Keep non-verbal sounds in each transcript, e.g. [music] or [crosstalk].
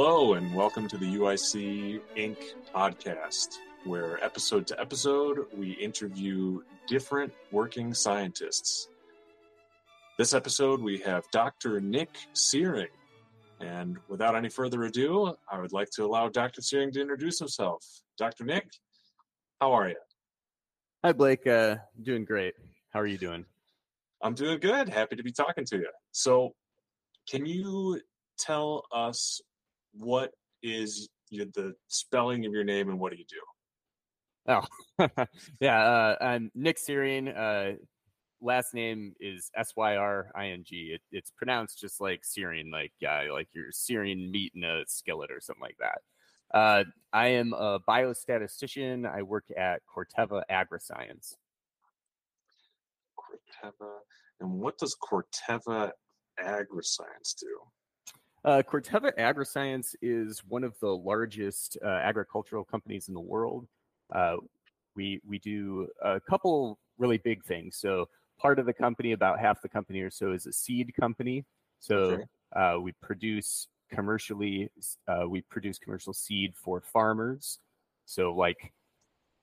Hello, and welcome to the UIC Inc. podcast, where episode to episode we interview different working scientists. This episode we have Dr. Nick Syring. And without any further ado, I would like to allow Dr. Syring to introduce himself. Dr. Nick, how are you? Hi, Blake. Uh, doing great. How are you doing? I'm doing good. Happy to be talking to you. So, can you tell us what is the spelling of your name and what do you do? Oh, [laughs] yeah. Uh, I'm Nick Syring. Uh, last name is S Y R I N G. It, it's pronounced just like Syrian, like yeah, like your Syrian meat in a skillet or something like that. Uh, I am a biostatistician. I work at Corteva AgriScience. Corteva, and what does Corteva AgriScience do? Uh, Corteva AgriScience is one of the largest uh, agricultural companies in the world. Uh, we we do a couple really big things. So part of the company, about half the company or so, is a seed company. So okay. Uh, we produce commercially, uh, we produce commercial seed for farmers. So like,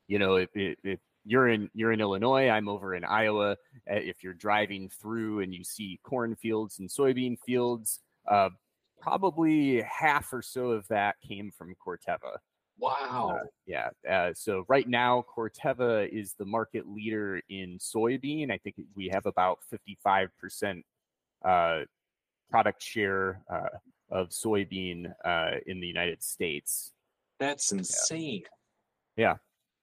you know, if, if you're in you're in Illinois, I'm over in Iowa. Uh, if you're driving through and you see cornfields and soybean fields, uh, probably half or so of that came from Corteva. Wow. Uh, yeah. Uh, so right now, Corteva is the market leader in soybean. I think we have about 55% uh, product share uh, of soybean uh, in the United States. That's insane. Yeah. yeah.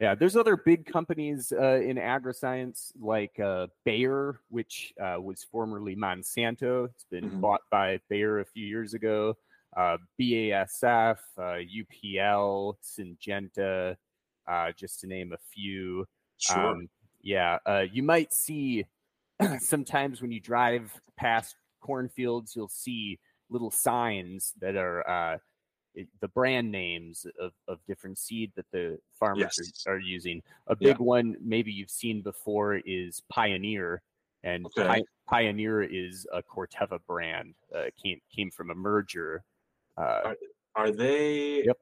Yeah, there's other big companies uh, in agriscience like uh, Bayer, which uh, was formerly Monsanto. It's been mm-hmm. bought by Bayer a few years ago. Uh, BASF, UPL, uh, Syngenta, uh, just to name a few. Sure. Um, yeah, you might see [clears throat] sometimes when you drive past cornfields, you'll see little signs that are the brand names of, of different seed that the farmers yes. are, are, using. A big yeah. one, maybe you've seen before, is Pioneer, and okay. Pi- Pioneer is a Corteva brand. Uh, came came from a merger. Uh, are, are, they? Yep.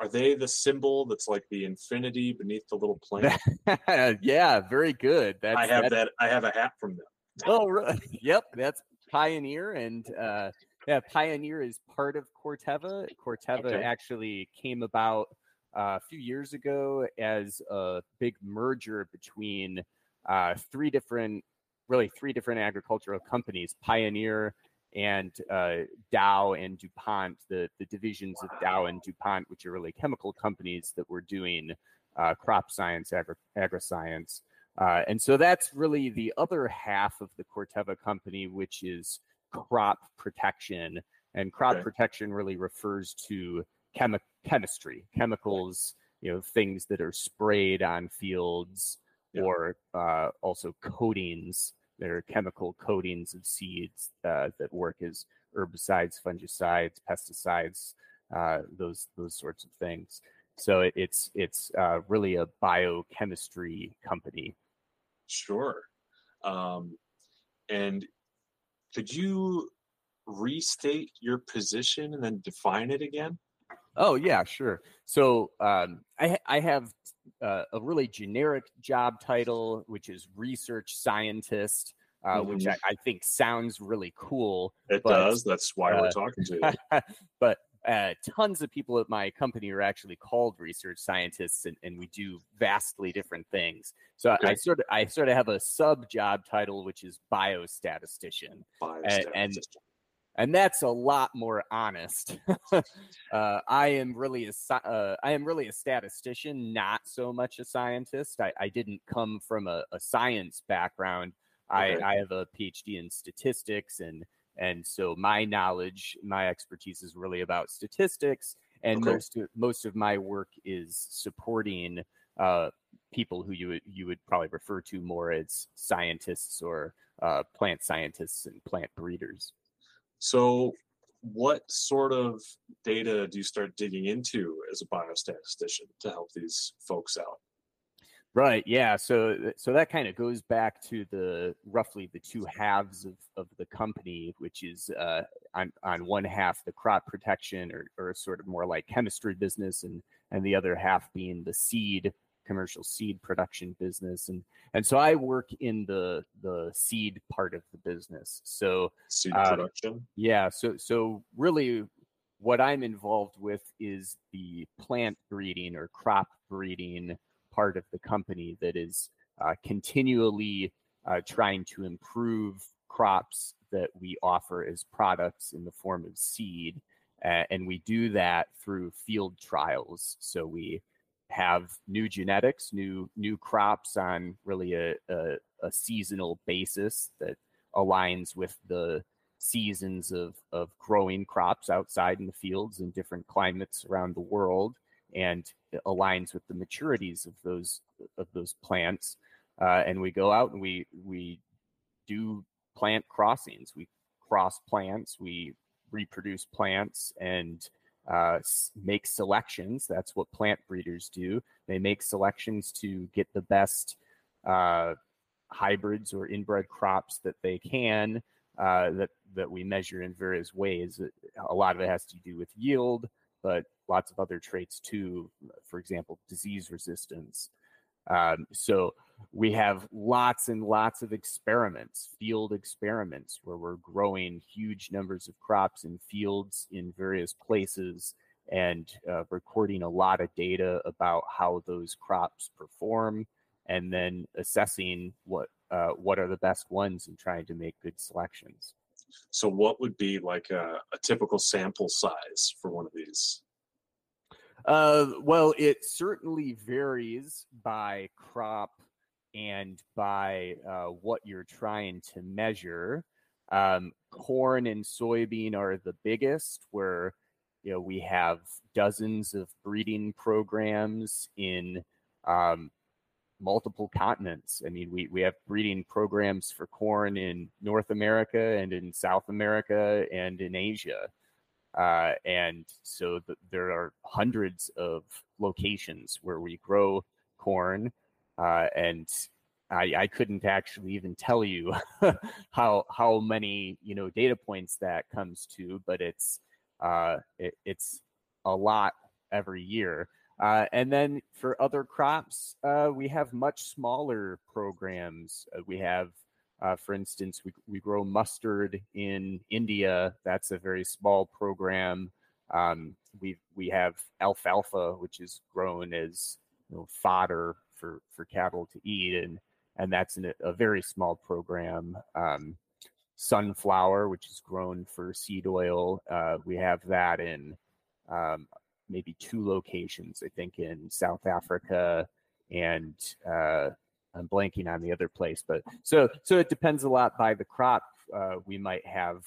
Are they the symbol that's like the infinity beneath the little [laughs] plane? yeah, very good. That's, I have that. I have a hat from them. oh, really? [laughs] yep, that's Pioneer, and uh, yeah, Pioneer is part of Corteva. Corteva okay. actually came about uh, a few years ago as a big merger between uh, three different, really three different agricultural companies: Pioneer and uh, Dow and DuPont, the the divisions of Dow and DuPont, which are really chemical companies that were doing uh, crop science, agri- agri-science. Uh, and so that's really the other half of the Corteva company, which is crop protection. And crop okay. protection really refers to chemi- chemistry, chemicals, you know, things that are sprayed on fields yeah. or uh, also coatings. There are chemical coatings of seeds uh, that work as herbicides, fungicides, pesticides, uh, those those sorts of things. So it, it's it's uh, really a biochemistry company. Sure. Um, and could you restate your position and then define it again? Oh yeah, sure. So um, I I have uh, a really generic job title, which is research scientist, uh, mm-hmm. which I, I, think sounds really cool. It but, does. That's why uh, we're talking to you. [laughs] but uh, tons of people at my company are actually called research scientists, and, and we do vastly different things. So okay. I, I, sort of I sort of have a sub job title, which is biostatistician, biostatistician. And, and, and that's a lot more honest. [laughs] uh, I am really a uh, I am really a statistician, not so much a scientist. I, I didn't come from a, a science background. Okay. I, I have a PhD in statistics and and so my knowledge, my expertise is really about statistics, and okay. most of, most of my work is supporting uh, people who you would, you would probably refer to more as scientists or uh, plant scientists and plant breeders. So, what sort of data do you start digging into as a biostatistician to help these folks out? Right. Yeah. So so that kind of goes back to the roughly the two halves of, of the company, which is uh, on on one half the crop protection or or sort of more like chemistry business, and and the other half being the seed commercial seed production business and and so i work in the the seed part of the business so seed um, production yeah so so really what i'm involved with is the plant breeding or crop breeding part of the company that is uh, continually uh, trying to improve crops that we offer as products in the form of seed uh, and we do that through field trials. So we have new genetics, new new crops on really a, a, a, seasonal basis that aligns with the seasons of, of growing crops outside in the fields in different climates around the world and aligns with the maturities of those of those plants. Uh, and we go out and we we do plant crossings. We cross plants, we reproduce plants and uh, make selections. That's what plant breeders do. They make selections to get the best uh, hybrids or inbred crops that they can. Uh, that that we measure in various ways. A lot of it has to do with yield, but lots of other traits too. For example, disease resistance. Um, so we have lots and lots of experiments, field experiments, where we're growing huge numbers of crops in fields in various places and uh, recording a lot of data about how those crops perform, and then assessing what uh, what are the best ones and trying to make good selections. So, what would be like a, a typical sample size for one of these? Uh, well, it certainly varies by crop and by uh, what you're trying to measure. Um, corn and soybean are the biggest, where you know we have dozens of breeding programs in um, multiple continents. I mean, we we have breeding programs for corn in North America and in South America and in Asia. Uh, and so the, there are hundreds of locations where we grow corn uh, and I, I, couldn't actually even tell you [laughs] how how many you know data points that comes to, but it's uh, it, it's a lot every year. Uh, and then for other crops, uh, we have much smaller programs. Uh, we have, uh, for instance, we, we grow mustard in India. That's a very small program. Um, we we have alfalfa, which is grown as you know, fodder for for cattle to eat, and and that's in a, a very small program. Um, sunflower, which is grown for seed oil, uh, we have that in um, maybe two locations. I think in South Africa and uh, I'm blanking on the other place, but so so it depends a lot by the crop. Uh, we might have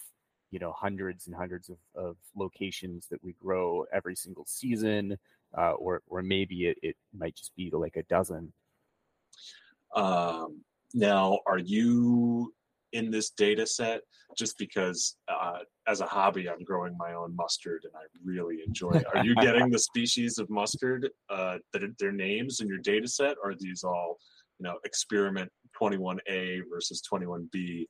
you know hundreds and hundreds of, of locations that we grow every single season uh, or or maybe it, it might just be like a dozen. Um, now, are you in this data set just because uh, as a hobby i'm growing my own mustard and i really enjoy it are you getting the species of mustard uh, that their names in your data set or are these all you know experiment 21a versus 21b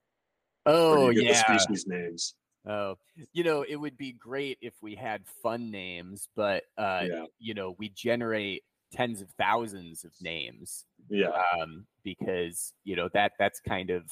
oh yeah species names Oh, you know, it would be great if we had fun names, but uh, yeah. you know, we generate tens of thousands of names. Yeah. Um, because you know that that's kind of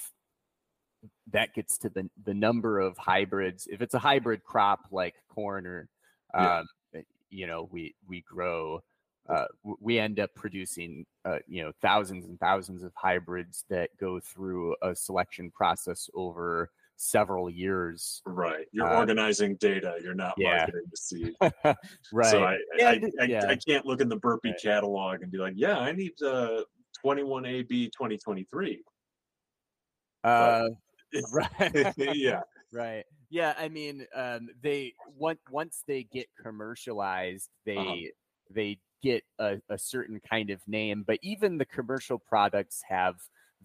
that gets to the the number of hybrids. If it's a hybrid crop like corn or, um, yeah. you know, we we grow. Uh, we end up producing, uh, you know, thousands and thousands of hybrids that go through a selection process over several years. Right. You're uh, organizing data. You're not yeah. marketing the seed. [laughs] right. So I, I, I, yeah. I, can't look in the Burpee right. catalog and be like, yeah, I need uh, 21AB 2023. Uh, [laughs] right. yeah. Right. Yeah. I mean, um, they once once they get commercialized, they uh-huh. they get a, a certain kind of name. But even the commercial products have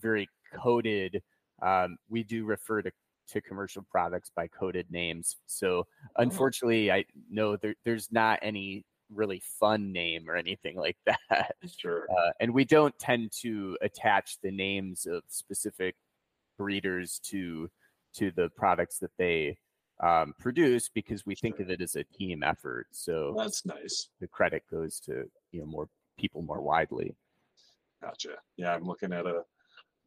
very coded. Um, we do refer to to commercial products by coded names. So oh. unfortunately, I know there, there's not any really fun name or anything like [laughs] that. Sure. Uh, and we don't tend to attach the names of specific breeders to to the products that they um, produce because we think of it as a team effort. So that's nice. the credit goes to you know more people more widely. Gotcha. Yeah, I'm looking at a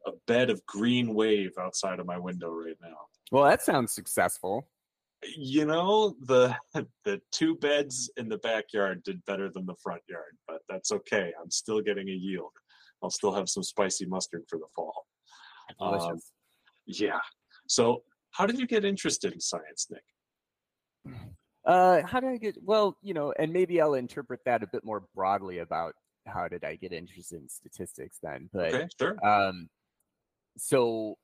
a bed of green wave outside of my window right now. Well, that sounds successful. You know, the [laughs] the two beds in the backyard did better than the front yard, but that's okay. I'm still getting a yield. I'll still have some spicy mustard for the fall. Delicious. Um, yeah. So, how did you get interested in science, Nick? Uh, how did I get? Well, you know, and maybe I'll interpret that a bit more broadly about how did I get interested in statistics then. But Okay, sure. um, so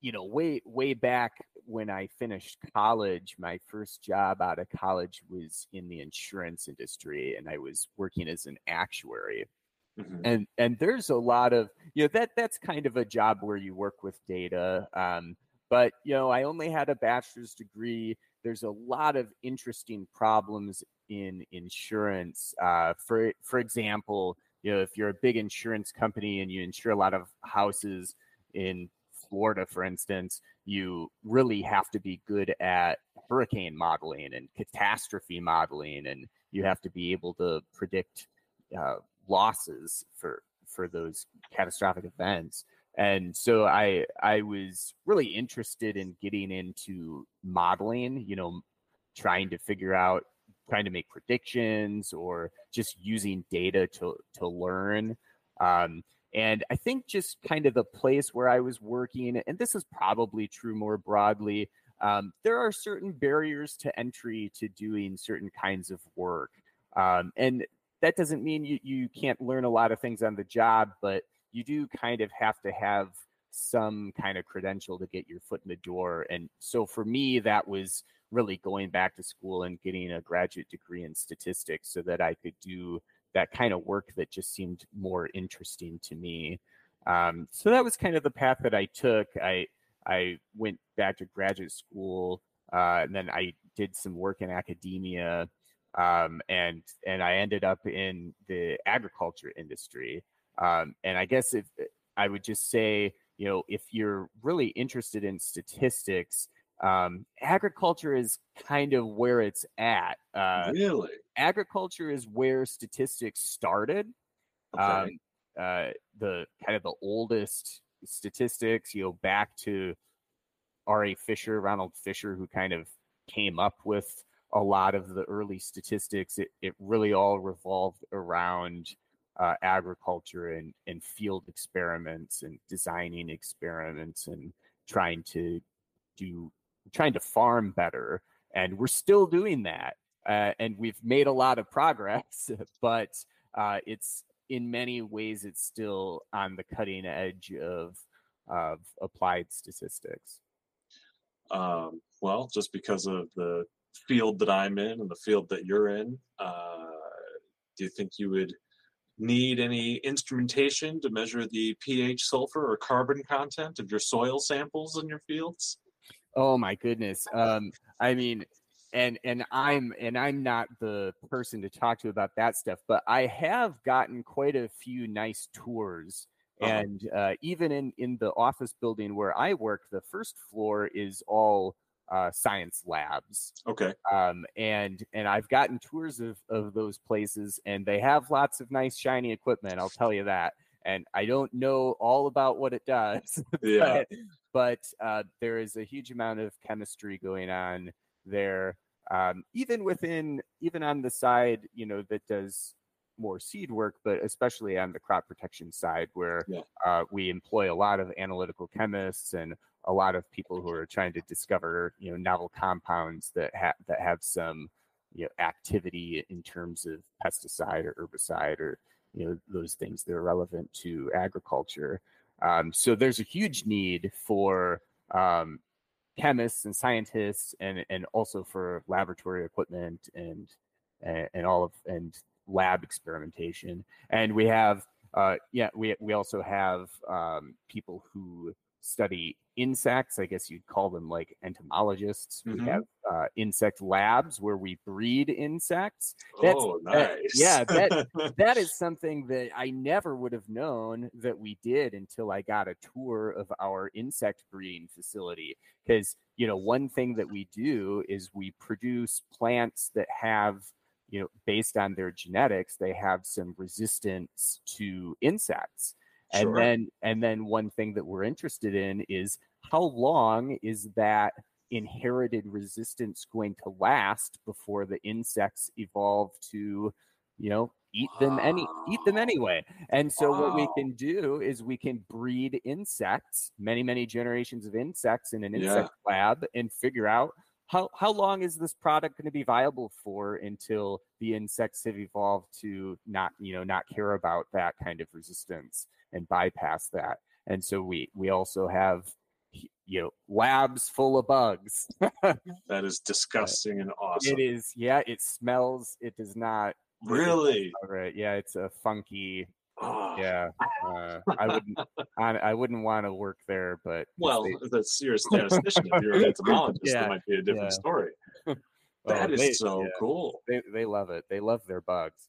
you know, way way back when I finished college, my first job out of college was in the insurance industry, and I was working as an actuary. Mhm. and and there's a lot of you know that that's kind of a job where you work with data um, but you know i only had a bachelor's degree there's a lot of interesting problems in insurance uh, for for example you know if you're a big insurance company and you insure a lot of houses in florida for instance you really have to be good at hurricane modeling and catastrophe modeling and you have to be able to predict uh, losses for for those catastrophic events. And so i i was really interested in getting into modeling you know trying to figure out trying to make predictions or just using data to to learn. Um, and i think just kind of the place where i was working and this is probably true more broadly um, there are certain barriers to entry to doing certain kinds of work. Um, and that doesn't mean you, you can't learn a lot of things on the job, but you do kind of have to have some kind of credential to get your foot in the door. And so for me, that was really going back to school and getting a graduate degree in statistics so that I could do that kind of work that just seemed more interesting to me. Um, so that was kind of the path that I took. I I went back to graduate school, uh, and then I did some work in academia um, and and I ended up in the agriculture industry. Um, and I guess if I would just say, you know, if you're really interested in statistics, um, agriculture is kind of where it's at. Uh, really? agriculture is where statistics started. Okay. Um, uh, the kind of the oldest statistics, you know, back to R.A. Fisher, Ronald Fisher, who kind of came up with a lot of the early statistics. It, it really all revolved around uh, agriculture and, and field experiments and designing experiments and trying to do trying to farm better. And we're still doing that. Uh, and we've made a lot of progress, [laughs] but uh, it's in many ways it's still on the cutting edge of of applied statistics. Um, well, just because of the field that I'm in and the field that you're in, uh, do you think you would need any instrumentation to measure the pH, sulfur, or carbon content of your soil samples in your fields? Oh my goodness. Um, I mean, and and I'm and I'm not the person to talk to about that stuff, but I have gotten quite a few nice tours. Uh-huh. And uh, even in in the office building where I work, the first floor is all uh, science labs. Okay. um, and and I've gotten tours of of those places, and they have lots of nice shiny equipment. I'll tell you that. And I don't know all about what it does, [laughs] Yeah. but, but uh, there is a huge amount of chemistry going on there. Um, even within, even on the side, you know, that does more seed work, but especially on the crop protection side, where Yeah. uh, we employ a lot of analytical chemists and a lot of people who are trying to discover, you know, novel compounds that have that have some, you know, activity in terms of pesticide or herbicide or you know those things that are relevant to agriculture. Um, so there's a huge need for um, chemists and scientists, and and also for laboratory equipment and and, and all of and lab experimentation. And we have uh, yeah we we also have um, people who study insects. I guess you'd call them like entomologists. Mhm. We have uh, insect labs where we breed insects. oh, that- nice. yeah, that- [laughs] That is something that I never would have known that we did until I got a tour of our insect breeding facility. Because, you know, one thing that we do is we produce plants that have, you know, based on their genetics, they have some resistance to insects. Sure. And then and then one thing that we're interested in is how long is that inherited resistance going to last before the insects evolve to, you know, eat them any eat them anyway. And so what we can do is we can breed insects, many many generations of insects in an Yeah. insect lab and figure out how, how long is this product going to be viable for until the insects have evolved to not you know not care about that kind of resistance and bypass that and so we we also have you know labs full of bugs [laughs] that is disgusting and awesome. it is yeah it smells it does not Really? all right yeah it's a funky Oh, yeah uh, i wouldn't I, I wouldn't want to work there but Well, the- if that's you're a statistician. if you're an [laughs] entomologist, Yeah, that might be a different yeah. story. [laughs] oh, That is they- so yeah, cool. they, they love it they love their bugs.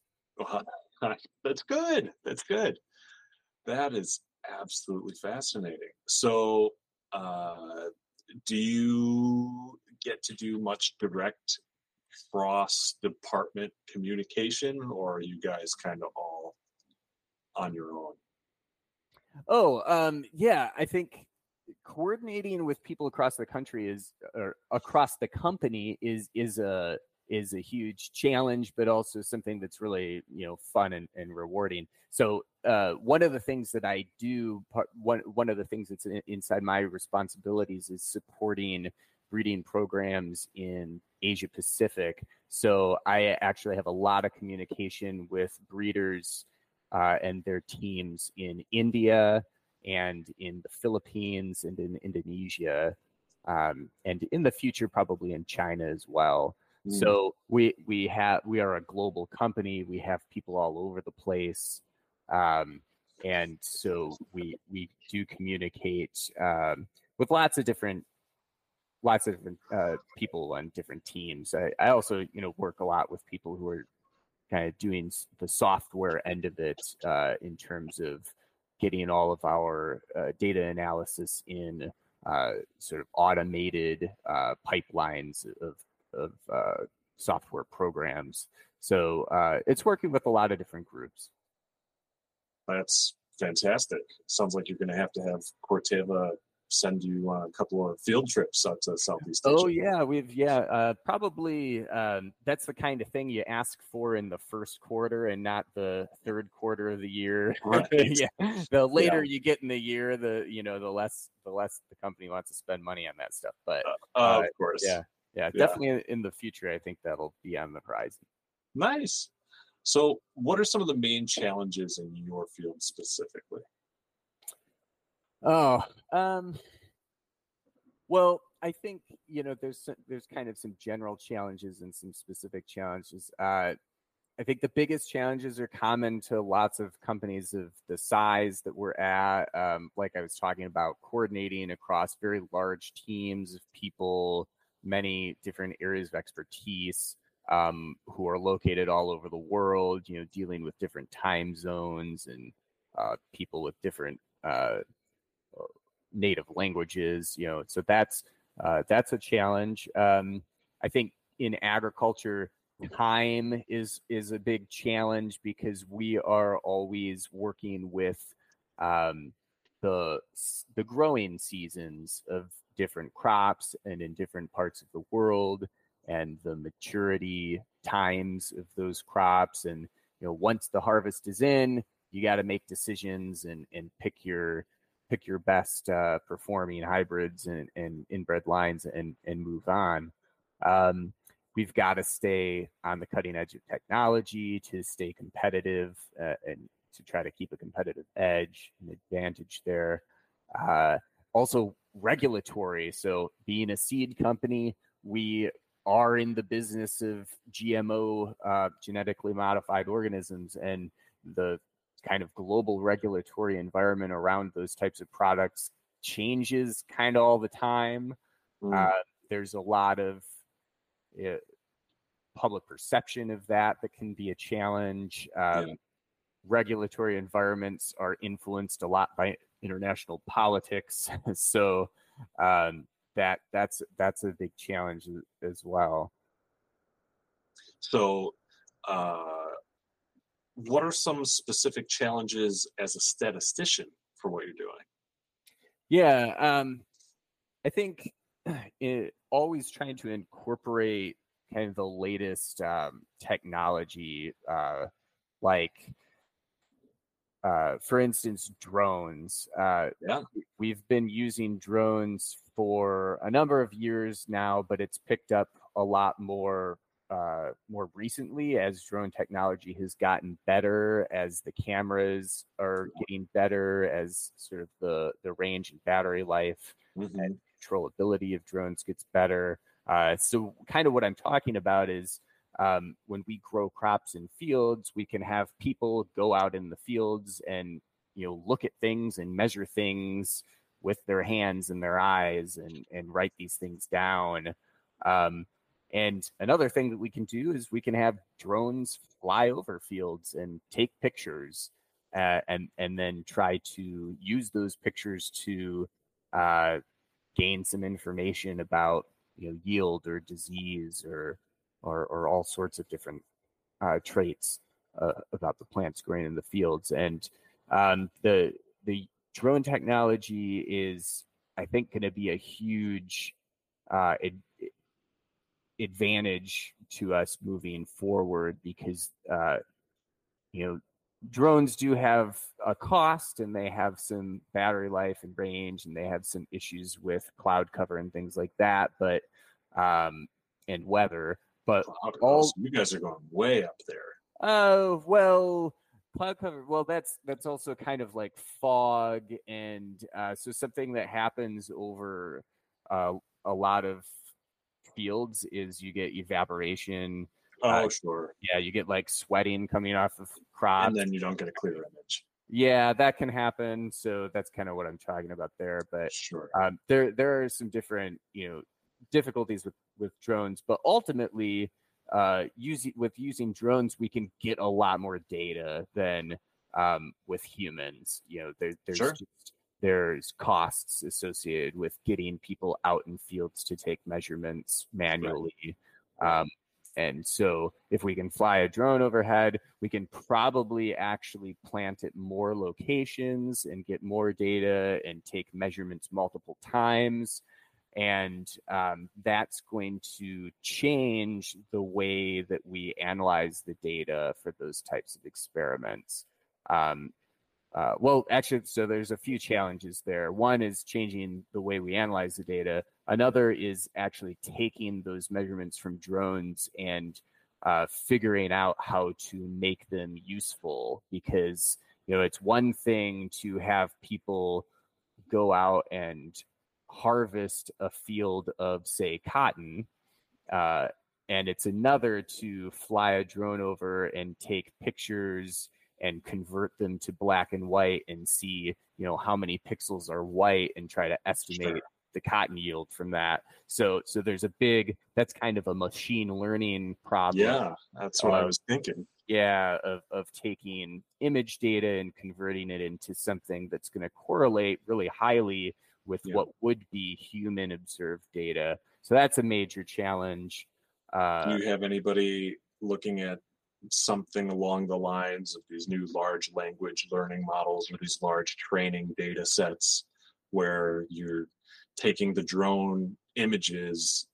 That's good. That's good. That is absolutely fascinating. So, uh, do you get to do much direct cross department communication, or are you guys kind of all on your own? Oh, um, yeah, I think coordinating with people across the country is or across the company is is a is a huge challenge, but also something that's really you know fun and, and rewarding. So uh, one of the things that I do, part, one one of the things that's in, inside my responsibilities is supporting breeding programs in Asia Pacific. So I actually have a lot of communication with breeders uh, and their teams in India and in the Philippines and in Indonesia, um, and in the future probably in China as well. Mm. So we we have we are a global company. We have people all over the place, um, and so we we do communicate um, with lots of different lots of different uh, people on different teams. I, I also you know work a lot with people who are kind of doing the software end of it uh, in terms of getting all of our uh, data analysis in uh, sort of automated uh, pipelines of, of uh, software programs. So uh, it's working with a lot of different groups. That's fantastic. Sounds like you're going to have to have Corteva send you on a couple of field trips out to Southeast Asia. Oh yeah, we've yeah uh, probably um, that's the kind of thing you ask for in the first quarter and not the third quarter of the year. [laughs] [laughs] Right. yeah, the later you get in the year, the you know the less the less the company wants to spend money on that stuff. But Uh, Uh, of course. yeah, yeah, Yeah. definitely in- in the future, I think that'll be on the horizon. Nice. So, what are some of the main challenges in your field specifically? Oh, um, well, I think you know there's some- there's kind of some general challenges and some specific challenges. Uh, I think the biggest challenges are common to lots of companies of the size that we're at. Um, like I was talking about, coordinating across very large teams of people, many different areas of expertise um, who are located all over the world. You know, dealing with different time zones and uh, people with different uh, native languages. You know, so that's uh, that's a challenge. Um, I think in agriculture, time is is a big challenge because we are always working with um, the the growing seasons of different crops and in different parts of the world and the maturity times of those crops and you know once the harvest is in you got to make decisions and and pick your pick your best uh, performing hybrids and, and inbred lines and and move on um, we've got to stay on the cutting edge of technology to stay competitive uh, and to try to keep a competitive edge and advantage there. Uh, also, regulatory. So, being a seed company, we are in the business of GMO, uh, genetically modified organisms, and the kind of global regulatory environment around those types of products changes kind of all the time. Mm. Uh, there's a lot of uh, public perception of that that can be a challenge. Um, yeah. Regulatory environments are influenced a lot by international politics, [laughs] so um, that that's that's a big challenge as well. So, uh, what are some specific challenges as a statistician for what you're doing? Yeah, um, I think it, [clears throat] always trying to incorporate kind of the latest um, technology, uh, like uh, for instance, drones. Uh, yeah. We've been using drones for a number of years now, but it's picked up a lot more uh, more recently as drone technology has gotten better, as the cameras are getting better, as sort of the the range and battery life mm-hmm. and controllability of drones gets better. Uh, so, kind of what I'm talking about is um, when we grow crops in fields, we can have people go out in the fields and you know look at things and measure things with their hands and their eyes and and write these things down. Um, and another thing that we can do is we can have drones fly over fields and take pictures, uh, and and then try to use those pictures to uh, gain some information about you know yield or disease or or, or all sorts of different uh, traits uh, about the plants growing in the fields. And um, the the drone technology is, I think, going to be a huge uh, ad- advantage to us moving forward because uh, you know drones do have a cost and they have some battery life and range and they have some issues with cloud cover and things like that but um and weather but all you guys are going way up there. Oh uh, well, cloud cover. Well, that's that's also kind of like fog, and uh, so something that happens over uh, a lot of fields is you get evaporation. Oh, uh, sure. Yeah, you get like sweating coming off of crops, and then you don't get a clear image. Yeah, that can happen. So that's kind of what I'm talking about there. But sure, um, there there are some different you know difficulties with with drones, but ultimately, uh, using with using drones, we can get a lot more data than um, with humans. You know, there, there's sure. just, there's costs associated with getting people out in fields to take measurements manually. Right. Um, and so, if we can fly a drone overhead, we can probably actually plant at more locations and get more data and take measurements multiple times and um, that's going to change the way that we analyze the data for those types of experiments. Um, uh, well, actually, so there's a few challenges there. One is changing the way we analyze the data. Another is actually taking those measurements from drones and uh, figuring out how to make them useful. Because you know, it's one thing to have people go out and harvest a field of, say, cotton. Uh, and it's another to fly a drone over and take pictures and convert them to black and white and see, you know, how many pixels are white and try to estimate sure. the cotton yield from that. So, so there's a big. That's kind of a machine learning problem. Yeah, that's what um, I was thinking. Yeah, of of taking image data and converting it into something that's going to correlate really highly with yeah. what would be human observed data. So that's a major challenge. Uh, Do you have anybody looking at something along the lines of these new large language learning models or these large training data sets where you're taking the drone images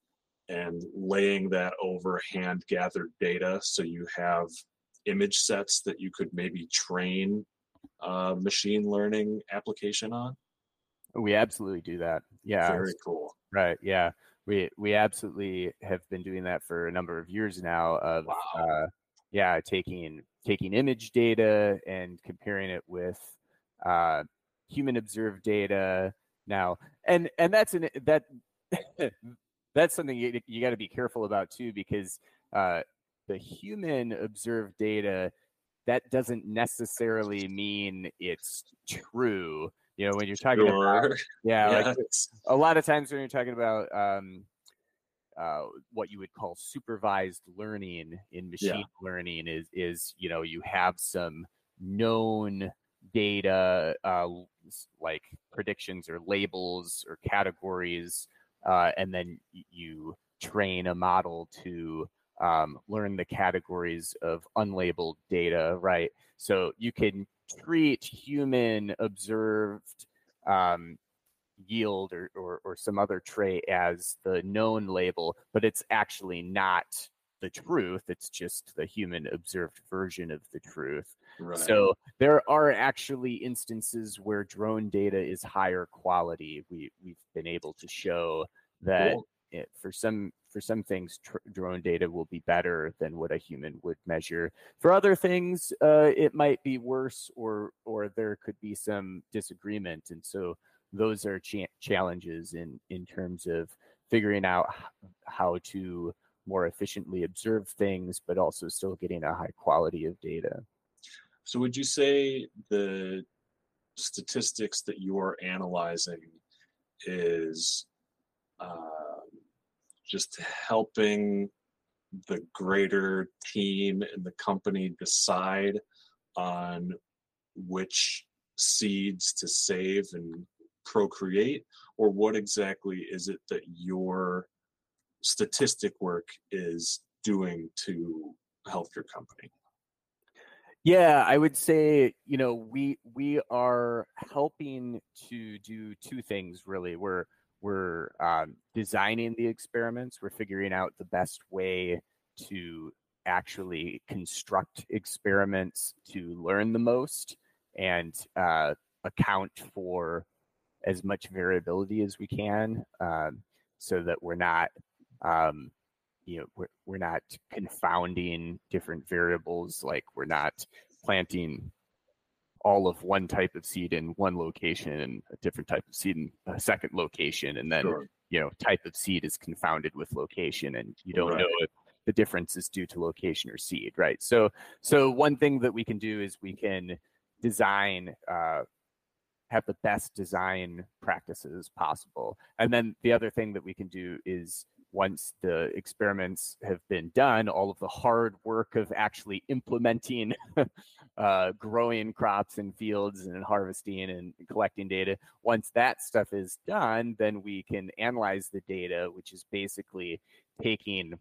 and laying that over hand gathered data so you have image sets that you could maybe train a machine learning application on we absolutely do that. Yeah. Very cool. Right. Yeah. We we absolutely have been doing that for a number of years now. Of wow. uh, yeah, taking taking image data and comparing it with uh, human observed data now, and and that's an that [laughs] that's something you, you got to be careful about too because uh, the human observed data that doesn't necessarily mean it's true You know, when you're talking sure. about [laughs] yeah, like a lot of times when you're talking about um, uh, what you would call supervised learning in machine yeah. learning is is you know you have some known data uh, like predictions or labels or categories uh, and then you train a model to um, learn the categories of unlabeled data right so you can treat human observed um, yield or, or, or some other trait as the known label, but it's actually not the truth. It's just the human observed version of the truth. Right. So there are actually instances where drone data is higher quality. We we've been able to show that cool. it, for some for some things tr- drone data will be better than what a human would measure. For other things, uh, it might be worse, or or there could be some disagreement. And so those are cha- challenges in in terms of figuring out how to more efficiently observe things, but also still getting a high quality of data. So, would you say the statistics that you are analyzing is uh, just helping the greater team and the company decide on which seeds to save and procreate or what exactly is it that your statistic work is doing to help your company? Yeah i would say you know we we are helping to do two things really. We're we're um, designing the experiments we're figuring out the best way to actually construct experiments to learn the most and uh, account for as much variability as we can um, so that we're not um, you know we're, we're not confounding different variables like we're not planting all of one type of seed in one location and a different type of seed in a second location and then sure. you know type of seed is confounded with location and you don't right. know if the difference is due to location or seed right so so one thing that we can do is we can design uh, have the best design practices possible. And then the other thing that we can do is once the experiments have been done, all of the hard work of actually implementing [laughs] uh, growing crops in fields and harvesting and collecting data, once that stuff is done, then we can analyze the data, which is basically taking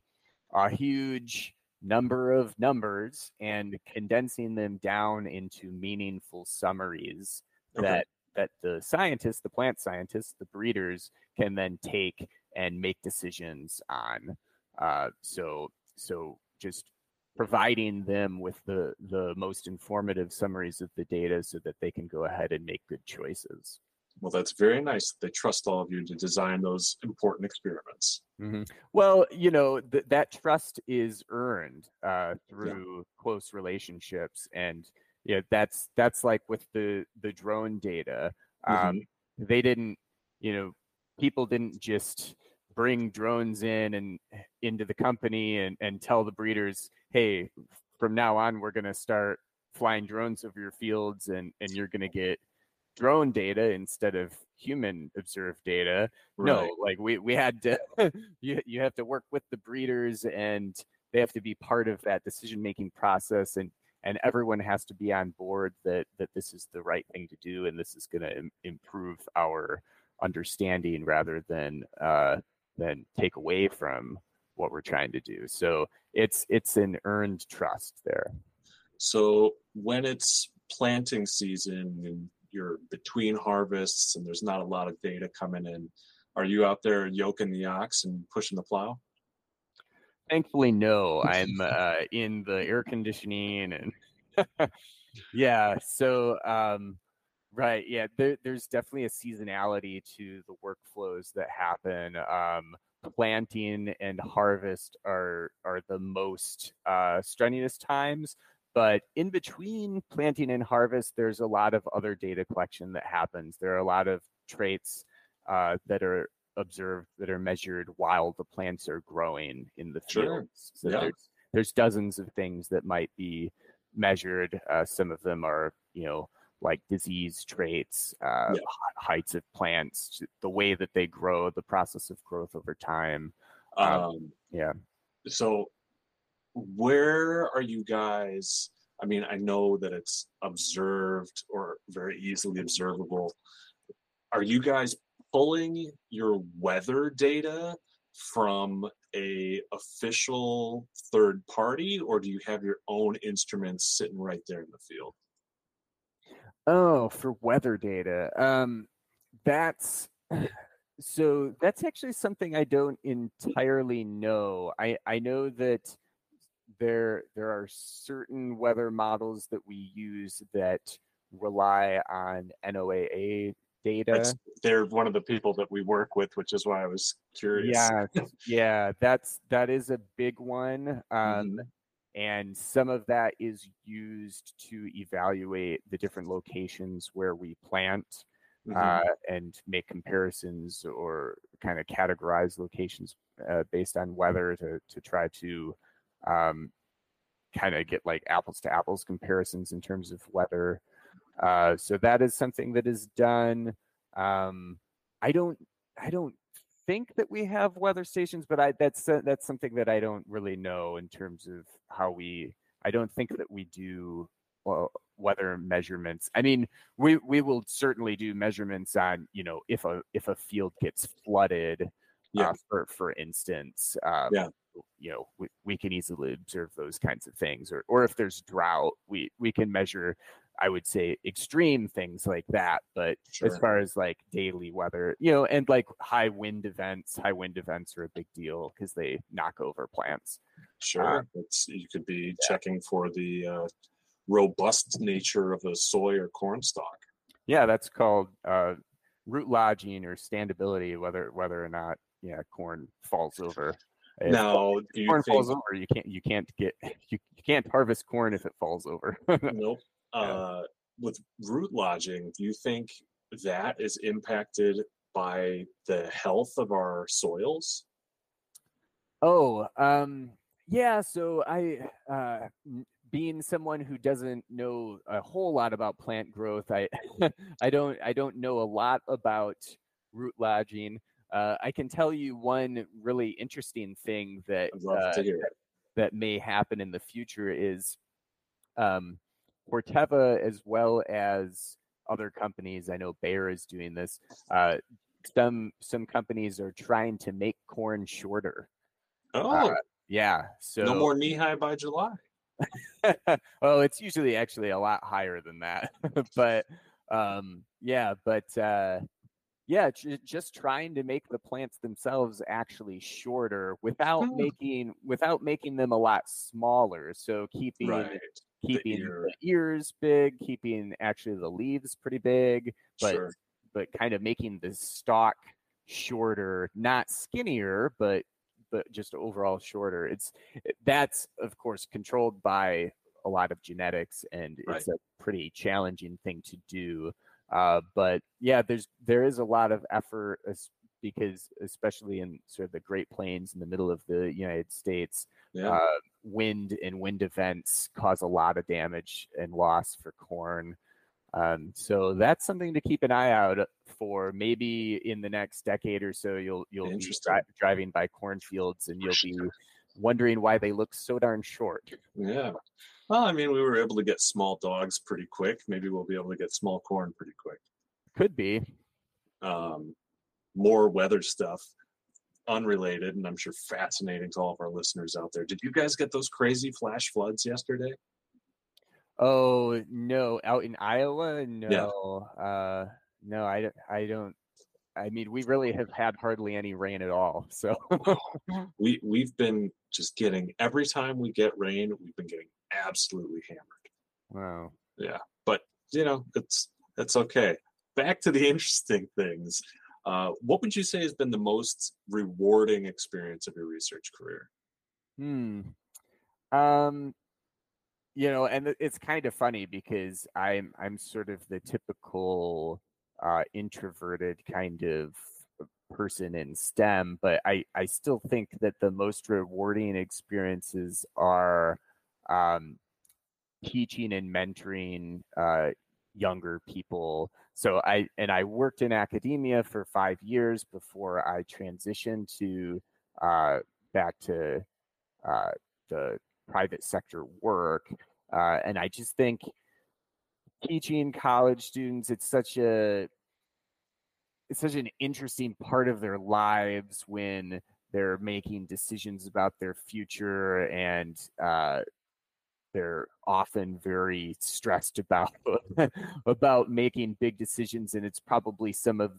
a huge number of numbers and condensing them down into meaningful summaries okay. that that the scientists, the plant scientists, the breeders can then take and make decisions on. Uh, so so just providing them with the the most informative summaries of the data so that they can go ahead and make good choices. Well, that's very nice. They trust all of you to design those important experiments. Mm-hmm. Well, you know th- that trust is earned uh, through yeah. close relationships and yeah, that's that's like with the the drone data. Um, mm-hmm. They didn't, you know, people didn't just bring drones in and into the company and and tell the breeders, hey, from now on we're going to start flying drones over your fields and and you're going to get drone data instead of human observed data. Right. No, like we we had to [laughs] you you have to work with the breeders and they have to be part of that decision making process and and everyone has to be on board that that this is the right thing to do and this is going to Im- improve our understanding rather than uh, than take away from what we're trying to do. So it's it's an earned trust there. So when it's planting season and you're between harvests and there's not a lot of data coming in, are you out there yoking the ox and pushing the plow? Thankfully, no. I'm [laughs] uh, in the air conditioning and [laughs] yeah. So um, right, yeah. There, there's definitely a seasonality to the workflows that happen. Um, planting and harvest are are the most uh, strenuous times. But in between planting and harvest, there's a lot of other data collection that happens. There are a lot of traits uh, that are observed that are measured while the plants are growing in the fields. Sure. So yeah. there's there's dozens of things that might be measured. Uh, some of them are you know like disease traits, uh, Yeah. heights of plants, the way that they grow, the process of growth over time. Um, Um, yeah. so where are you guys i mean i know that it's observed or very easily observable are you guys pulling your weather data from a official third party or do you have your own instruments sitting right there in the field Oh, for weather data. Um, that's [clears throat] so that's actually something I don't entirely know. I I know that there there are certain weather models that we use that rely on NOAA data. That's, they're one of the people that we work with which is why i was curious Yeah, yeah, that's that is a big one. Um, Mhm. And some of that is used to evaluate the different locations where we plant Mhm. uh, and make comparisons or kind of categorize locations uh, based on weather to to try to um, kind of get like apples to apples comparisons in terms of weather. Uh, so that is something that is done. Um, I don't I don't think that we have weather stations, but I that's uh, that's something that I don't really know in terms of how we. I don't think that we do well weather measurements. I mean, we we will certainly do measurements on you know if a if a field gets flooded, Yeah. uh, for for instance. Um, Yeah. You know, we, we can easily observe those kinds of things, or or if there's drought, we we can measure. I would say extreme things like that, but Sure. as far as like daily weather, you know, and like high wind events, high wind events are a big deal because they knock over plants. Sure, it's you could be checking for the uh, robust nature of a soy or corn stalk. Yeah, that's called uh, root lodging or standability, whether whether or not yeah corn falls over. If Now, do you corn think? falls over, you can't you can't get [laughs] you, you can't harvest corn if it falls over. [laughs] Nope. Uh, with root lodging, do you think that is impacted by the health of our soils? Oh, um, yeah. So I, uh, being someone who doesn't know a whole lot about plant growth, I, [laughs] I don't, I don't know a lot about root lodging. Uh, I can tell you one really interesting thing that uh, to hear it. that may happen in the future is, um, Corteva as well as other companies. I know Bayer is doing this. Uh, some some companies are trying to make corn shorter. Oh, uh, Yeah. So no more knee high by July. [laughs] well, it's usually actually a lot higher than that. [laughs] but um, yeah, but uh, yeah, j- just trying to make the plants themselves actually shorter without Hmm. making without making them a lot smaller. So keeping Right. Keeping ear. the ears big, keeping actually the leaves pretty big, but Sure. but kind of making the stalk shorter, not skinnier, but but just overall shorter. It's that's of course controlled by a lot of genetics, and it's a pretty challenging thing to do. Uh, but yeah, there's there is a lot of effort as, because especially in sort of the Great Plains in the middle of the United States, Yeah. uh, wind and wind events cause a lot of damage and loss for corn. Um, so that's something to keep an eye out for. Maybe in the next decade or so, you'll you'll be dri- driving by cornfields and you'll be wondering why they look so darn short. Yeah. Well, I mean, we were able to get small dogs pretty quick. Maybe we'll be able to get small corn pretty quick. Could be. Um, more weather stuff, unrelated, and I'm sure fascinating to all of our listeners out there. Did you guys get those crazy flash floods yesterday? Oh no, out in Iowa, no, uh, no, I don't. I don't. I mean, we really have had hardly any rain at all. So [laughs] We we've been just getting every time we get rain, we've been getting absolutely hammered. wow. Yeah. But you know, it's it's okay. Back to the [laughs] interesting things. Uh, what would you say has been the most rewarding experience of your research career? Hmm. Um, you know, and it's kind of funny because I'm I'm sort of the typical uh, introverted kind of person in STEM, but I I still think that the most rewarding experiences are um, teaching and mentoring uh, younger people. So I and I worked in academia for five years before I transitioned to uh, back to uh, the private sector work. Uh, and I just think teaching college students, it's such a it's such an interesting part of their lives when they're making decisions about their future and uh, they're often very stressed about [laughs] about making big decisions and it's probably some of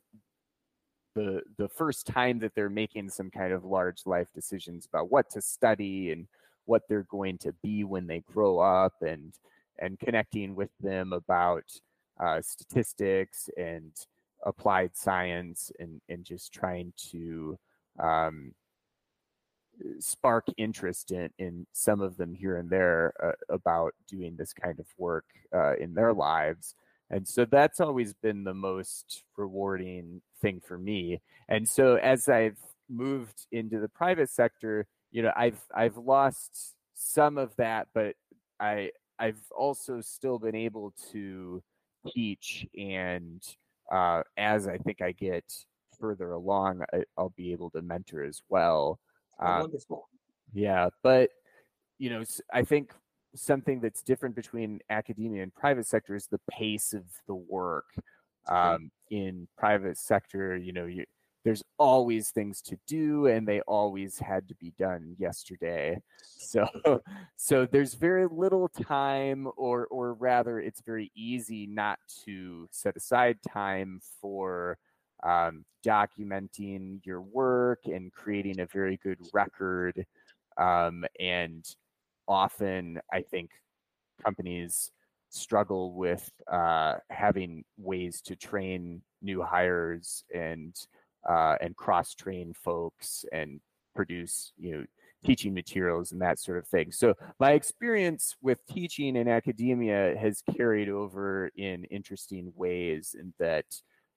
the the first time that they're making some kind of large life decisions about what to study and what they're going to be when they grow up and and connecting with them about uh, statistics and applied science and and just trying to um, spark interest in in some of them here and there uh, about doing this kind of work uh, in their lives. And so that's always been the most rewarding thing for me. And so as i've moved into the private sector you know i've i've lost some of that but i i've also still been able to teach and uh, as i think i get further along I, will be able to mentor as well um, wonderful. Yeah, but you know, I think something that's different between academia and private sector is the pace of the work. Um, in private sector, you know, you, there's always things to do, and they always had to be done yesterday. So, [laughs] so there's very little time, or or rather, it's very easy not to set aside time for um, documenting your work and creating a very good record. Um, and often, I think companies struggle with uh, having ways to train new hires and uh, and cross train folks and produce you know teaching materials and that sort of thing. So my experience with teaching in academia has carried over in interesting ways in that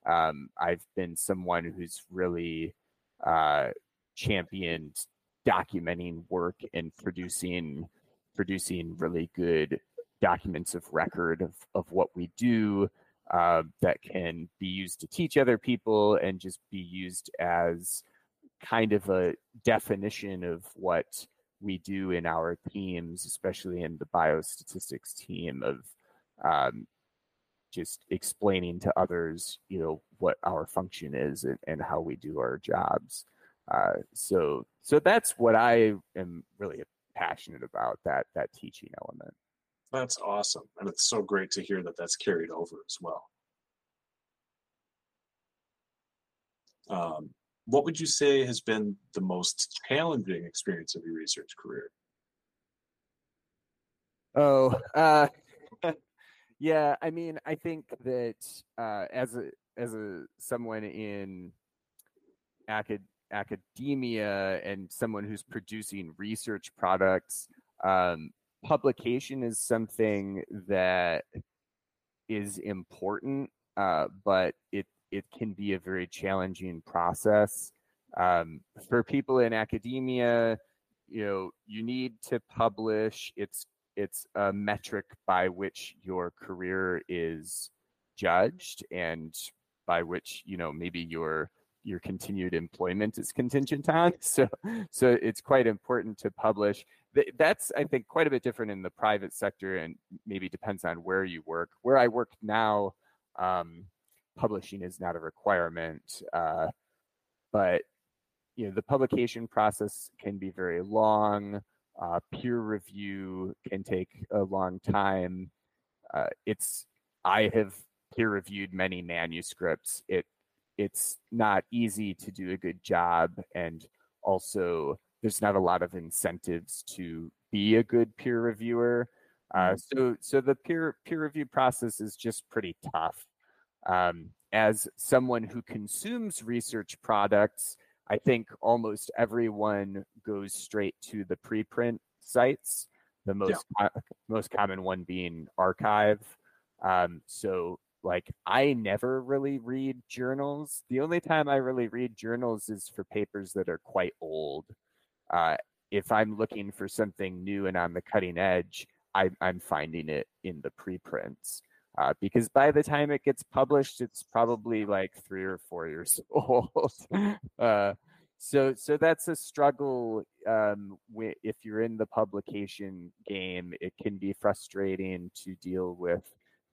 um, I've been someone who's really uh, championed documenting work and producing producing really good documents of record of, of what we do uh, that can be used to teach other people and just be used as kind of a definition of what we do in our teams, especially in the biostatistics team of um, just explaining to others, you know, what our function is and, and how we do our jobs. Uh, so, so that's what I am really passionate about that that teaching element. That's awesome, and it's so great to hear that that's carried over as well. Um, what would you say has been the most challenging experience of your research career? Oh, uh, yeah, I mean, I think that uh, as a as a someone in acad- academia and someone who's producing research products, um, publication is something that is important, uh, but it it can be a very challenging process um, for people in academia. You know, you need to publish. It's it's a metric by which your career is judged and by which you know maybe your your continued employment is contingent on. [laughs] So so it's quite important to publish. That's i think quite a bit different in the private sector and maybe depends on where you work. Where i work now um, publishing is not a requirement uh, but you know the publication process can be very long uh, peer review can take a long time. Uh, it's I have peer reviewed many manuscripts. It it's not easy to do a good job, and also there's not a lot of incentives to be a good peer reviewer. Uh, mm-hmm. so so the peer peer review process is just pretty tough. Um, as someone who consumes research products, I think almost everyone goes straight to the preprint sites. The most yeah. most common one being arXiv. Um, so like I never really read journals. The only time I really read journals is for papers that are quite old. Uh, if I'm looking for something new and on the cutting edge, I, I'm finding it in the preprints. Uh, because by the time it gets published, it's probably like three or four years [laughs] old. uh, so, so that's a struggle. Um, if you're in the publication game, it can be frustrating to deal with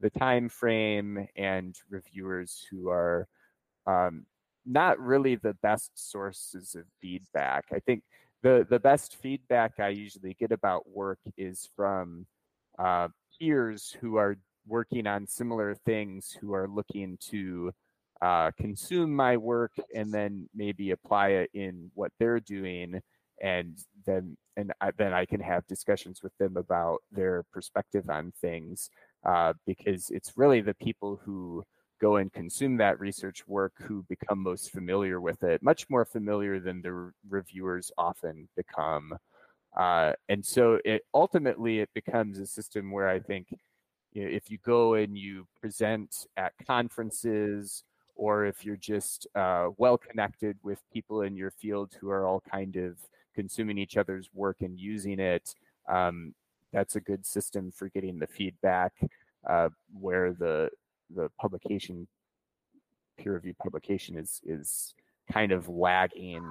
the time frame and reviewers who are um, not really the best sources of feedback. I think the the best feedback I usually get about work is from uh, peers who are working on similar things who are looking to uh, consume my work and then maybe apply it in what they're doing and then and I, then I can have discussions with them about their perspective on things uh, because it's really the people who go and consume that research work who become most familiar with it, much more familiar than the re- reviewers often become. Uh, and so it ultimately it becomes a system where I think you know, if you go and you present at conferences or if you're just uh, well connected with people in your field who are all kind of consuming each other's work and using it, um, that's a good system for getting the feedback uh, where the the publication peer review publication is is kind of lagging.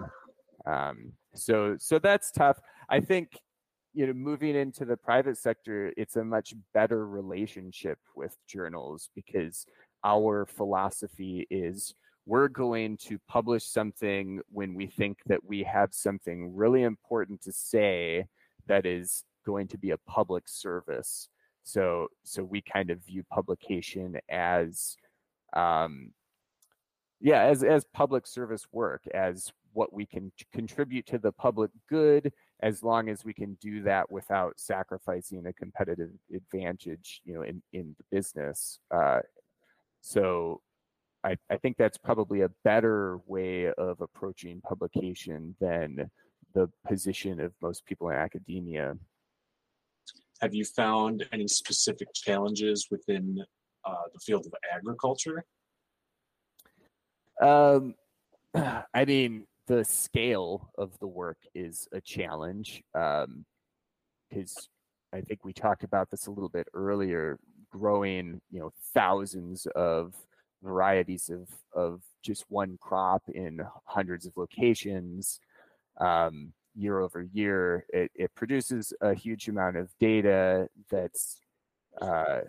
Um, so so that's tough. I think you know moving into the private sector, it's a much better relationship with journals because our philosophy is we're going to publish something when we think that we have something really important to say that is going to be a public service. So so we kind of view publication as um, yeah, as as public service work, as what we can contribute to the public good, as long as we can do that without sacrificing a competitive advantage, you know, in in the business. Uh, so I, I think that's probably a better way of approaching publication than the position of most people in academia have you found any specific challenges within uh, the field of agriculture? Um, [sighs] I mean, the scale of the work is a challenge because um, I think we talked about this a little bit earlier. Growing, you know, thousands of varieties of of just one crop in hundreds of locations. Um, year over year, it, it produces a huge amount of data that's uh,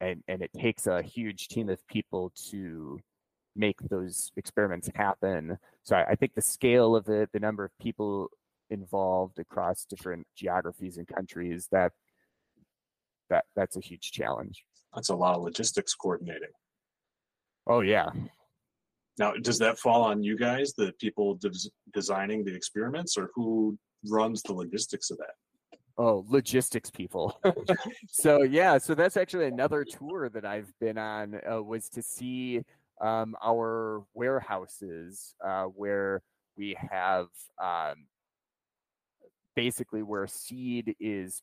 and and it takes a huge team of people to make those experiments happen. So I, I think the scale of it, the number of people involved across different geographies and countries, that that that's a huge challenge. That's a lot of logistics coordinating. Oh yeah, now, does that fall on you guys, the people des- designing the experiments, or who runs the logistics of that? Oh, logistics people. [laughs] so yeah, so that's actually another tour that I've been on uh, was to see um, our warehouses uh, where we have um, basically where seed is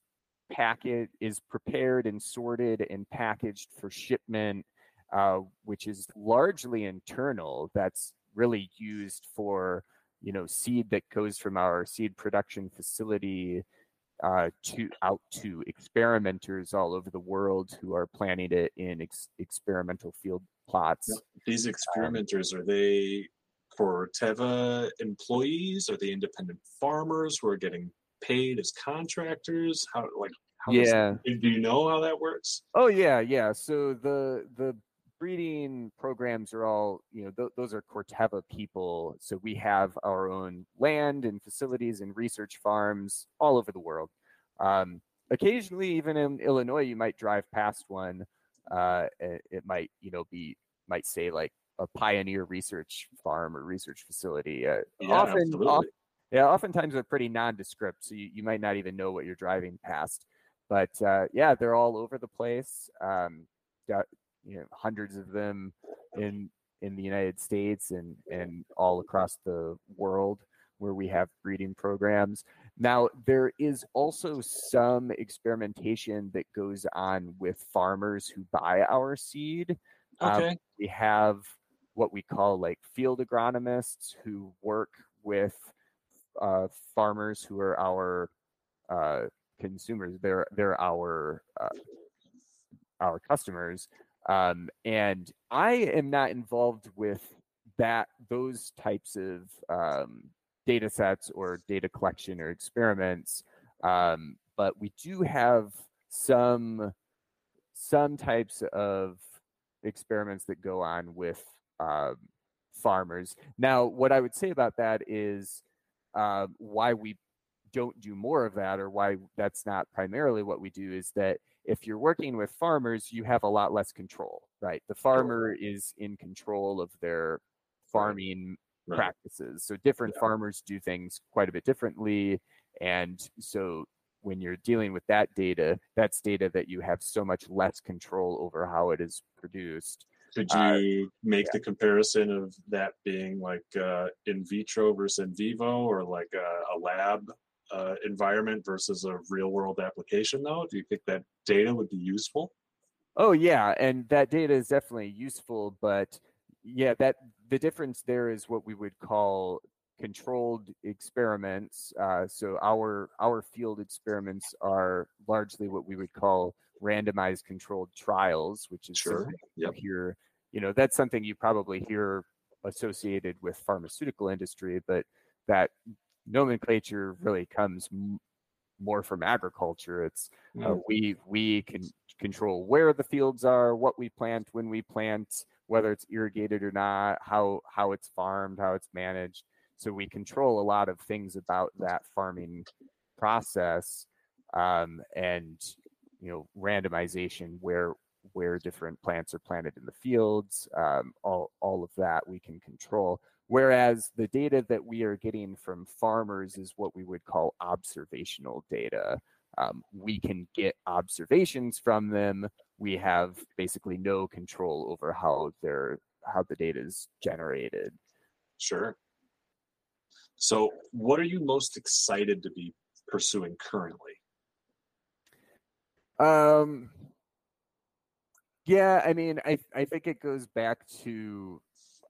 packet is prepared and sorted and packaged for shipment uh, which is largely internal. That's really used for you know seed that goes from our seed production facility uh, to out to experimenters all over the world who are planting it in ex- experimental field plots. These um, experimenters um, are they Corteva employees? Are they independent farmers who are getting paid as contractors? How like how yeah? Does, do you know how that works? Oh yeah, yeah. So the the breeding programs are all, you know, th- those are Corteva people. So we have our own land and facilities and research farms all over the world. Um, occasionally, even in Illinois, you might drive past one. Uh, it might, you know, be might say like a pioneer research farm or research facility. Uh, yeah, often, often, yeah, oftentimes they're pretty nondescript, so you, you might not even know what you're driving past. But uh, yeah, they're all over the place. Um, you know hundreds of them in in the United States and and all across the world where we have breeding programs. Now there is also some experimentation that goes on with farmers who buy our seed. Um, okay. Um, we have what we call like field agronomists who work with uh, farmers who are our uh, consumers. They're they're our uh, our customers Um, and I am not involved with that those types of um, data sets or data collection or experiments. Um, but we do have some some types of experiments that go on with um, farmers. Now, what I would say about that is uh, why we don't do more of that, or why that's not primarily what we do, is that if you're working with farmers, you have a lot less control, right? The farmer is in control of their farming right. practices. So different yeah. farmers do things quite a bit differently. And so when you're dealing with that data, that's data that you have so much less control over how it is produced. Could uh, you uh, make yeah. the comparison of that being like uh, in vitro versus in vivo, or like a, a lab uh, environment versus a real world application? Though, do you think that data would be useful? Oh yeah, and that data is definitely useful, but yeah, that the difference there is what we would call controlled experiments. Uh, so our our field experiments are largely what we would call randomized controlled trials, which is sure. yep. here. You know, that's something you probably hear associated with pharmaceutical industry, but that nomenclature really comes more from agriculture. It's mm. uh, we we can control where the fields are, what we plant, when we plant, whether it's irrigated or not, how how it's farmed, how it's managed. So we control a lot of things about that farming process, um, and you know randomization where where different plants are planted in the fields, um, all all of that we can control. Whereas the data that we are getting from farmers is what we would call observational data. Um, we can get observations from them we have basically no control over how their how the data is generated. Sure. So, what are you most excited to be pursuing currently? Um, yeah, I mean, I I think it goes back to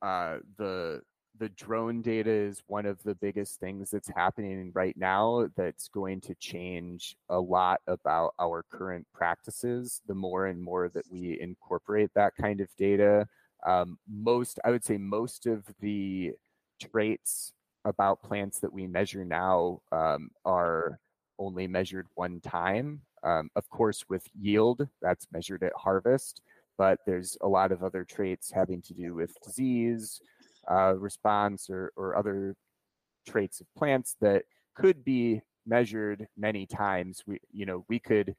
uh, the the drone data is one of the biggest things that's happening right now that's going to change a lot about our current practices the more and more that we incorporate that kind of data. Um, most i would say most of the traits about plants that we measure now um, are only measured one time. Um, of course with yield that's measured at harvest but there's a lot of other traits having to do with disease uh, response or, or other traits of plants that could be measured many times. We, you know, we could,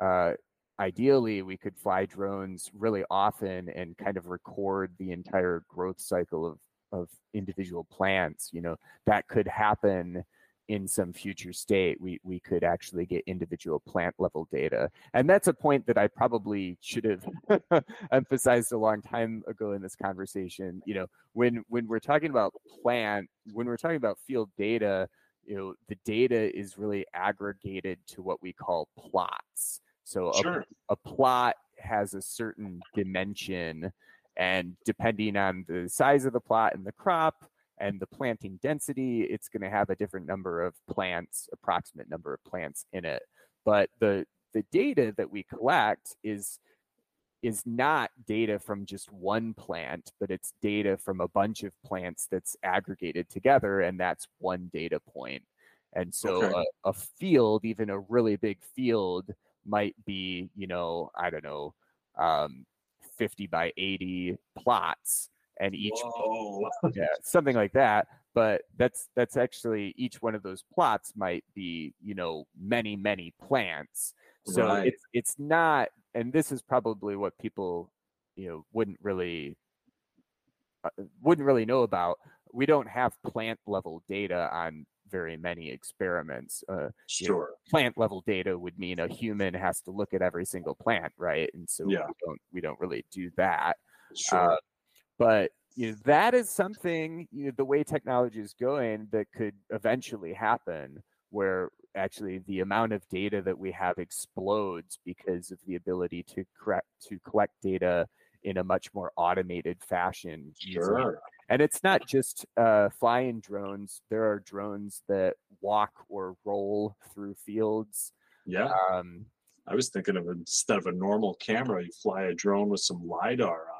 uh, ideally, we could fly drones really often and kind of record the entire growth cycle of, of individual plants. You know, that could happen in some future state, we, we could actually get individual plant level data. And that's a point that I probably should have [laughs] emphasized a long time ago in this conversation. You know, when when we're talking about plant, when we're talking about field data, you know, the data is really aggregated to what we call plots. So sure. a, a plot has a certain dimension and depending on the size of the plot and the crop, and the planting density, it's going to have a different number of plants, approximate number of plants in it. But the the data that we collect is is not data from just one plant, but it's data from a bunch of plants that's aggregated together, and that's one data point. And so okay. a, a field, even a really big field, might be, you know, I don't know, um, 50 by 80 plots and each [laughs] yeah, something like that but that's that's actually each one of those plots might be you know many many plants so right. it's it's not and this is probably what people you know wouldn't really uh, wouldn't really know about we don't have plant level data on very many experiments uh, sure you know, plant level data would mean a human has to look at every single plant right and so yeah. we don't we don't really do that sure. Uh, but you know that is something you know the way technology is going that could eventually happen where actually the amount of data that we have explodes because of the ability to correct to collect data in a much more automated fashion sure. and it's not just uh, flying drones. There are drones that walk or roll through fields. Yeah. Um, I was thinking of instead of a normal camera, you fly a drone with some lidar on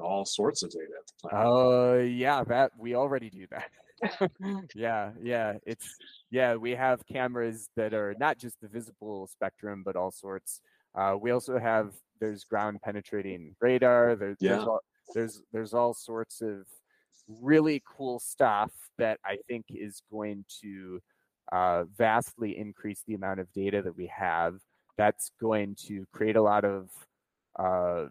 all sorts of data at the planet. Oh uh, yeah, that we already do that. [laughs] yeah, yeah, it's yeah. We have cameras that are not just the visible spectrum, but all sorts. Uh, we also have there's ground penetrating radar. There, yeah. There's all, there's there's all sorts of really cool stuff that I think is going to uh, vastly increase the amount of data that we have. That's going to create a lot of uh,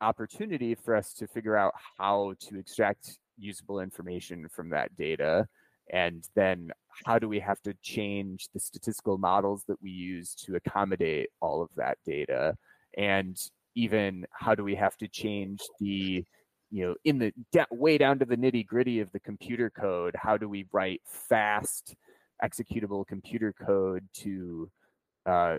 opportunity for us to figure out how to extract usable information from that data. And then how do we have to change the statistical models that we use to accommodate all of that data? And even how do we have to change the you know in the way down to the nitty gritty of the computer code how do we write fast executable computer code to uh,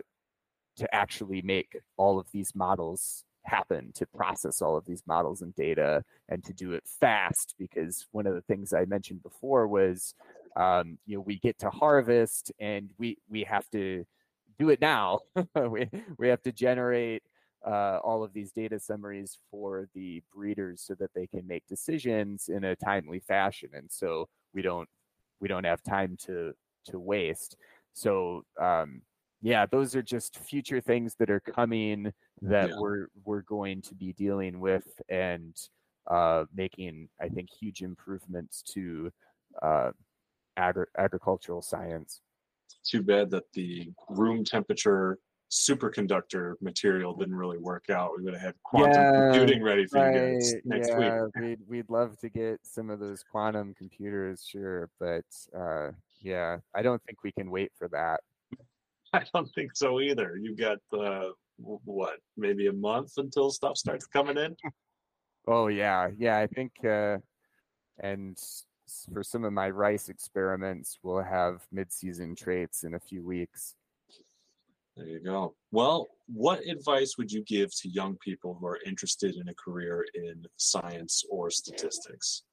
to actually make all of these models happen to process all of these models and data and to do it fast because one of the things i mentioned before was um, you know we get to harvest and we we have to do it now. [laughs] We, we have to generate uh, all of these data summaries for the breeders so that they can make decisions in a timely fashion. And so we don't we don't have time to to waste. So um, yeah those are just future things that are coming that yeah. we're we're going to be dealing with and uh, making i think huge improvements to uh, agri- agricultural science too bad that the room temperature superconductor material didn't really work out. We would have had quantum yeah, computing ready for right, you guys next yeah, week. We'd, we'd love to get some of those quantum computers, sure, but uh, yeah, I don't think we can wait for that. [laughs] I don't think so either. You got uh, what, maybe a month until stuff starts coming in? [laughs] oh yeah, yeah. I think, uh, and for some of my rice experiments, we'll have mid-season traits in a few weeks. There you go. Well, what advice would you give to young people who are interested in a career in science or statistics?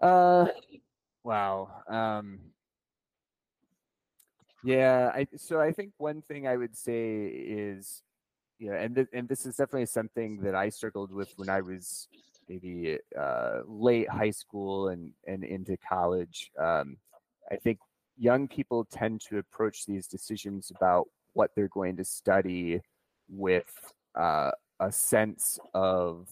Uh, wow. Um, yeah, I, so I think one thing I would say is, yeah, and th- and this is definitely something that I struggled with when I was maybe uh, late high school and and into college. Um, I think young people tend to approach these decisions about what they're going to study with uh, a sense of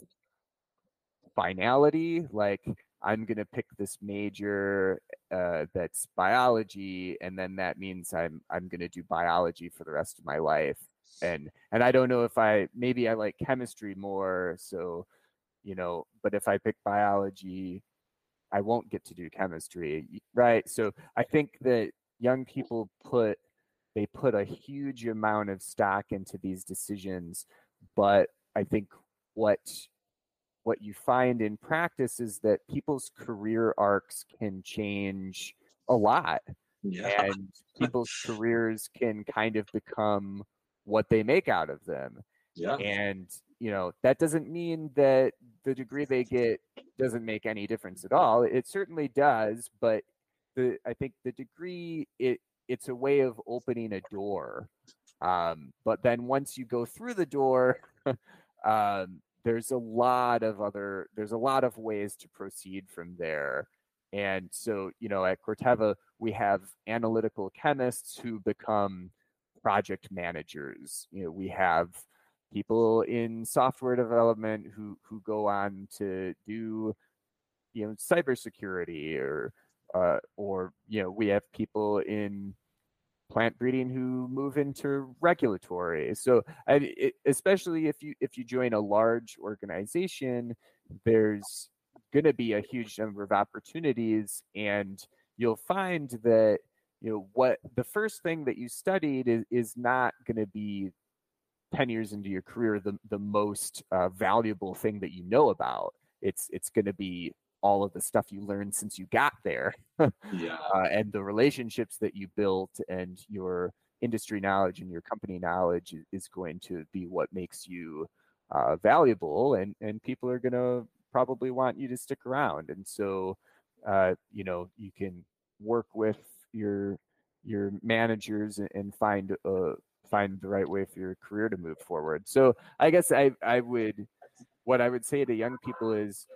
finality like i'm going to pick this major uh, that's biology and then that means i'm i'm going to do biology for the rest of my life and and i don't know if i maybe i like chemistry more so you know but if i pick biology I won't get to do chemistry, right? So I think that young people put they put a huge amount of stock into these decisions, but I think what what you find in practice is that people's career arcs can change a lot. Yeah. And people's [laughs] careers can kind of become what they make out of them. Yeah. And you know, that doesn't mean that the degree they get doesn't make any difference at all. It certainly does, but the I think the degree it it's a way of opening a door. Um, but then once you go through the door, [laughs] um, there's a lot of other there's a lot of ways to proceed from there. And so, you know, at Corteva, we have analytical chemists who become project managers. You know, we have people in software development who who go on to do you know cybersecurity or uh, or you know we have people in plant breeding who move into regulatory. So I, it, especially if you if you join a large organization there's going to be a huge number of opportunities and you'll find that you know what the first thing that you studied is, is not going to be 10 years into your career the, the most uh, valuable thing that you know about. It's it's going to be all of the stuff you learned since you got there [laughs] yeah. uh, and the relationships that you built and your industry knowledge and your company knowledge is going to be what makes you uh, valuable and and people are going to probably want you to stick around and so uh, you know you can work with your your managers and find uh find the right way for your career to move forward. So I guess I I would what I would say to young people is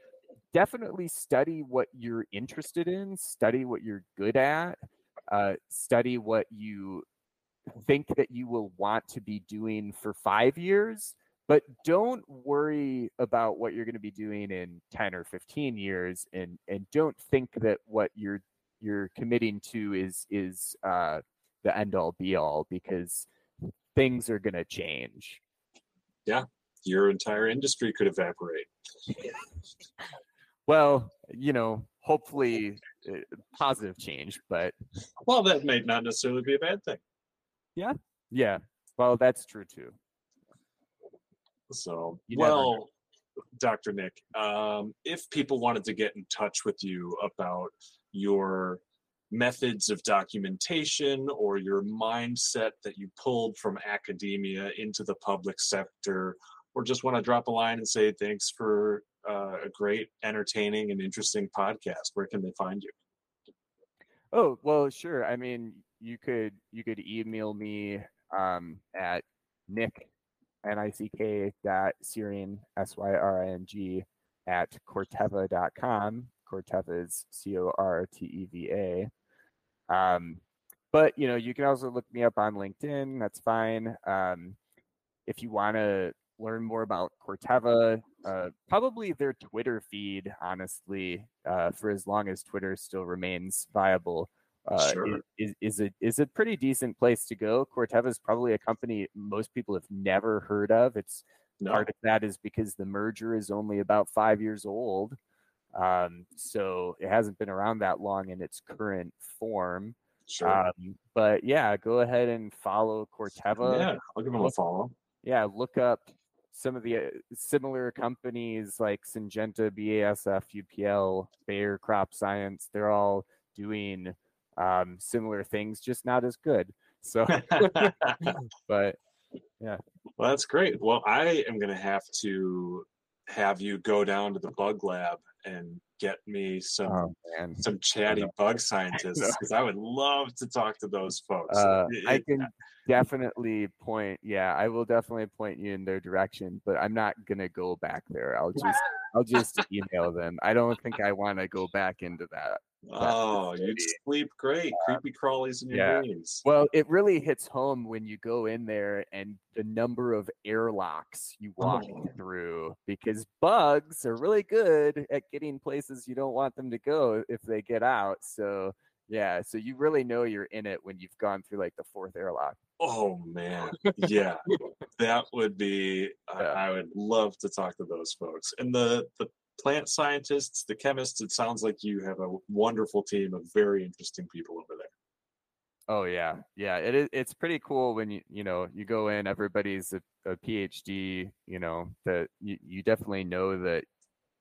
definitely study what you're interested in, study what you're good at, uh, study what you think that you will want to be doing for five years, but don't worry about what you're going to be doing in 10 or 15 years and and don't think that what you're you're committing to is is uh, the end all be all because things are going to change. Yeah, your entire industry could evaporate. [laughs] well, you know, hopefully uh, positive change, but well, that may not necessarily be a bad thing. Yeah, yeah. Well, that's true too. So, you well, Dr. Nick, um, if people wanted to get in touch with you about your methods of documentation or your mindset that you pulled from academia into the public sector, or just want to drop a line and say thanks for uh, a great, entertaining, and interesting podcast, where can they find you? Oh well, sure. I mean, you could you could email me um, at nick n i c k dot syring s y r i n g at corteva.com. Corteva is C O R T E V A. Um, but you know, you can also look me up on LinkedIn. That's fine. Um, if you want to learn more about Corteva, uh, probably their Twitter feed, honestly, uh, for as long as Twitter still remains viable, uh, sure. is, is a is a pretty decent place to go. Corteva is probably a company most people have never heard of. It's no. part of that is because the merger is only about five years old, um, so it hasn't been around that long in its current form. Sure. Um, but yeah, go ahead and follow Corteva. Yeah, I'll give them a follow. Yeah, look up some of the uh, similar companies like Syngenta, BASF, UPL, Bayer Crop Science. They're all doing um, similar things, just not as good. So, [laughs] [laughs] but yeah. Well, that's great. Well, I am going to have to have you go down to the bug lab and get me some oh, some chatty bug [laughs] scientists because I would love to talk to those folks. Uh, it, I can definitely point. Yeah, I will definitely point you in their direction, but I'm not gonna go back there. I'll just I'll just email them. I don't think I want to go back into that Oh, you'd sleep great. Creepy crawlies in your yeah. dreams. Well, it really hits home when you go in there and the number of airlocks you walk oh. through because bugs are really good at getting places you don't want them to go if they get out. So, yeah, so you really know you're in it when you've gone through like the fourth airlock. Oh man, yeah, [laughs] that would be. Yeah. I, I would love to talk to those folks. And the the plant scientists, the chemists. It sounds like you have a wonderful team of very interesting people over there. Oh yeah, yeah. It is. It's pretty cool when you you know you go in. Everybody's a, a PhD. You know that you, you definitely know that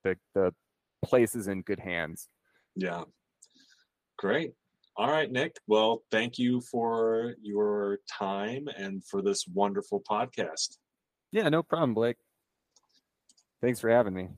the the place is in good hands. Yeah. Great. All right, Nick. Well, thank you for your time and for this wonderful podcast. Yeah, no problem, Blake. Thanks for having me.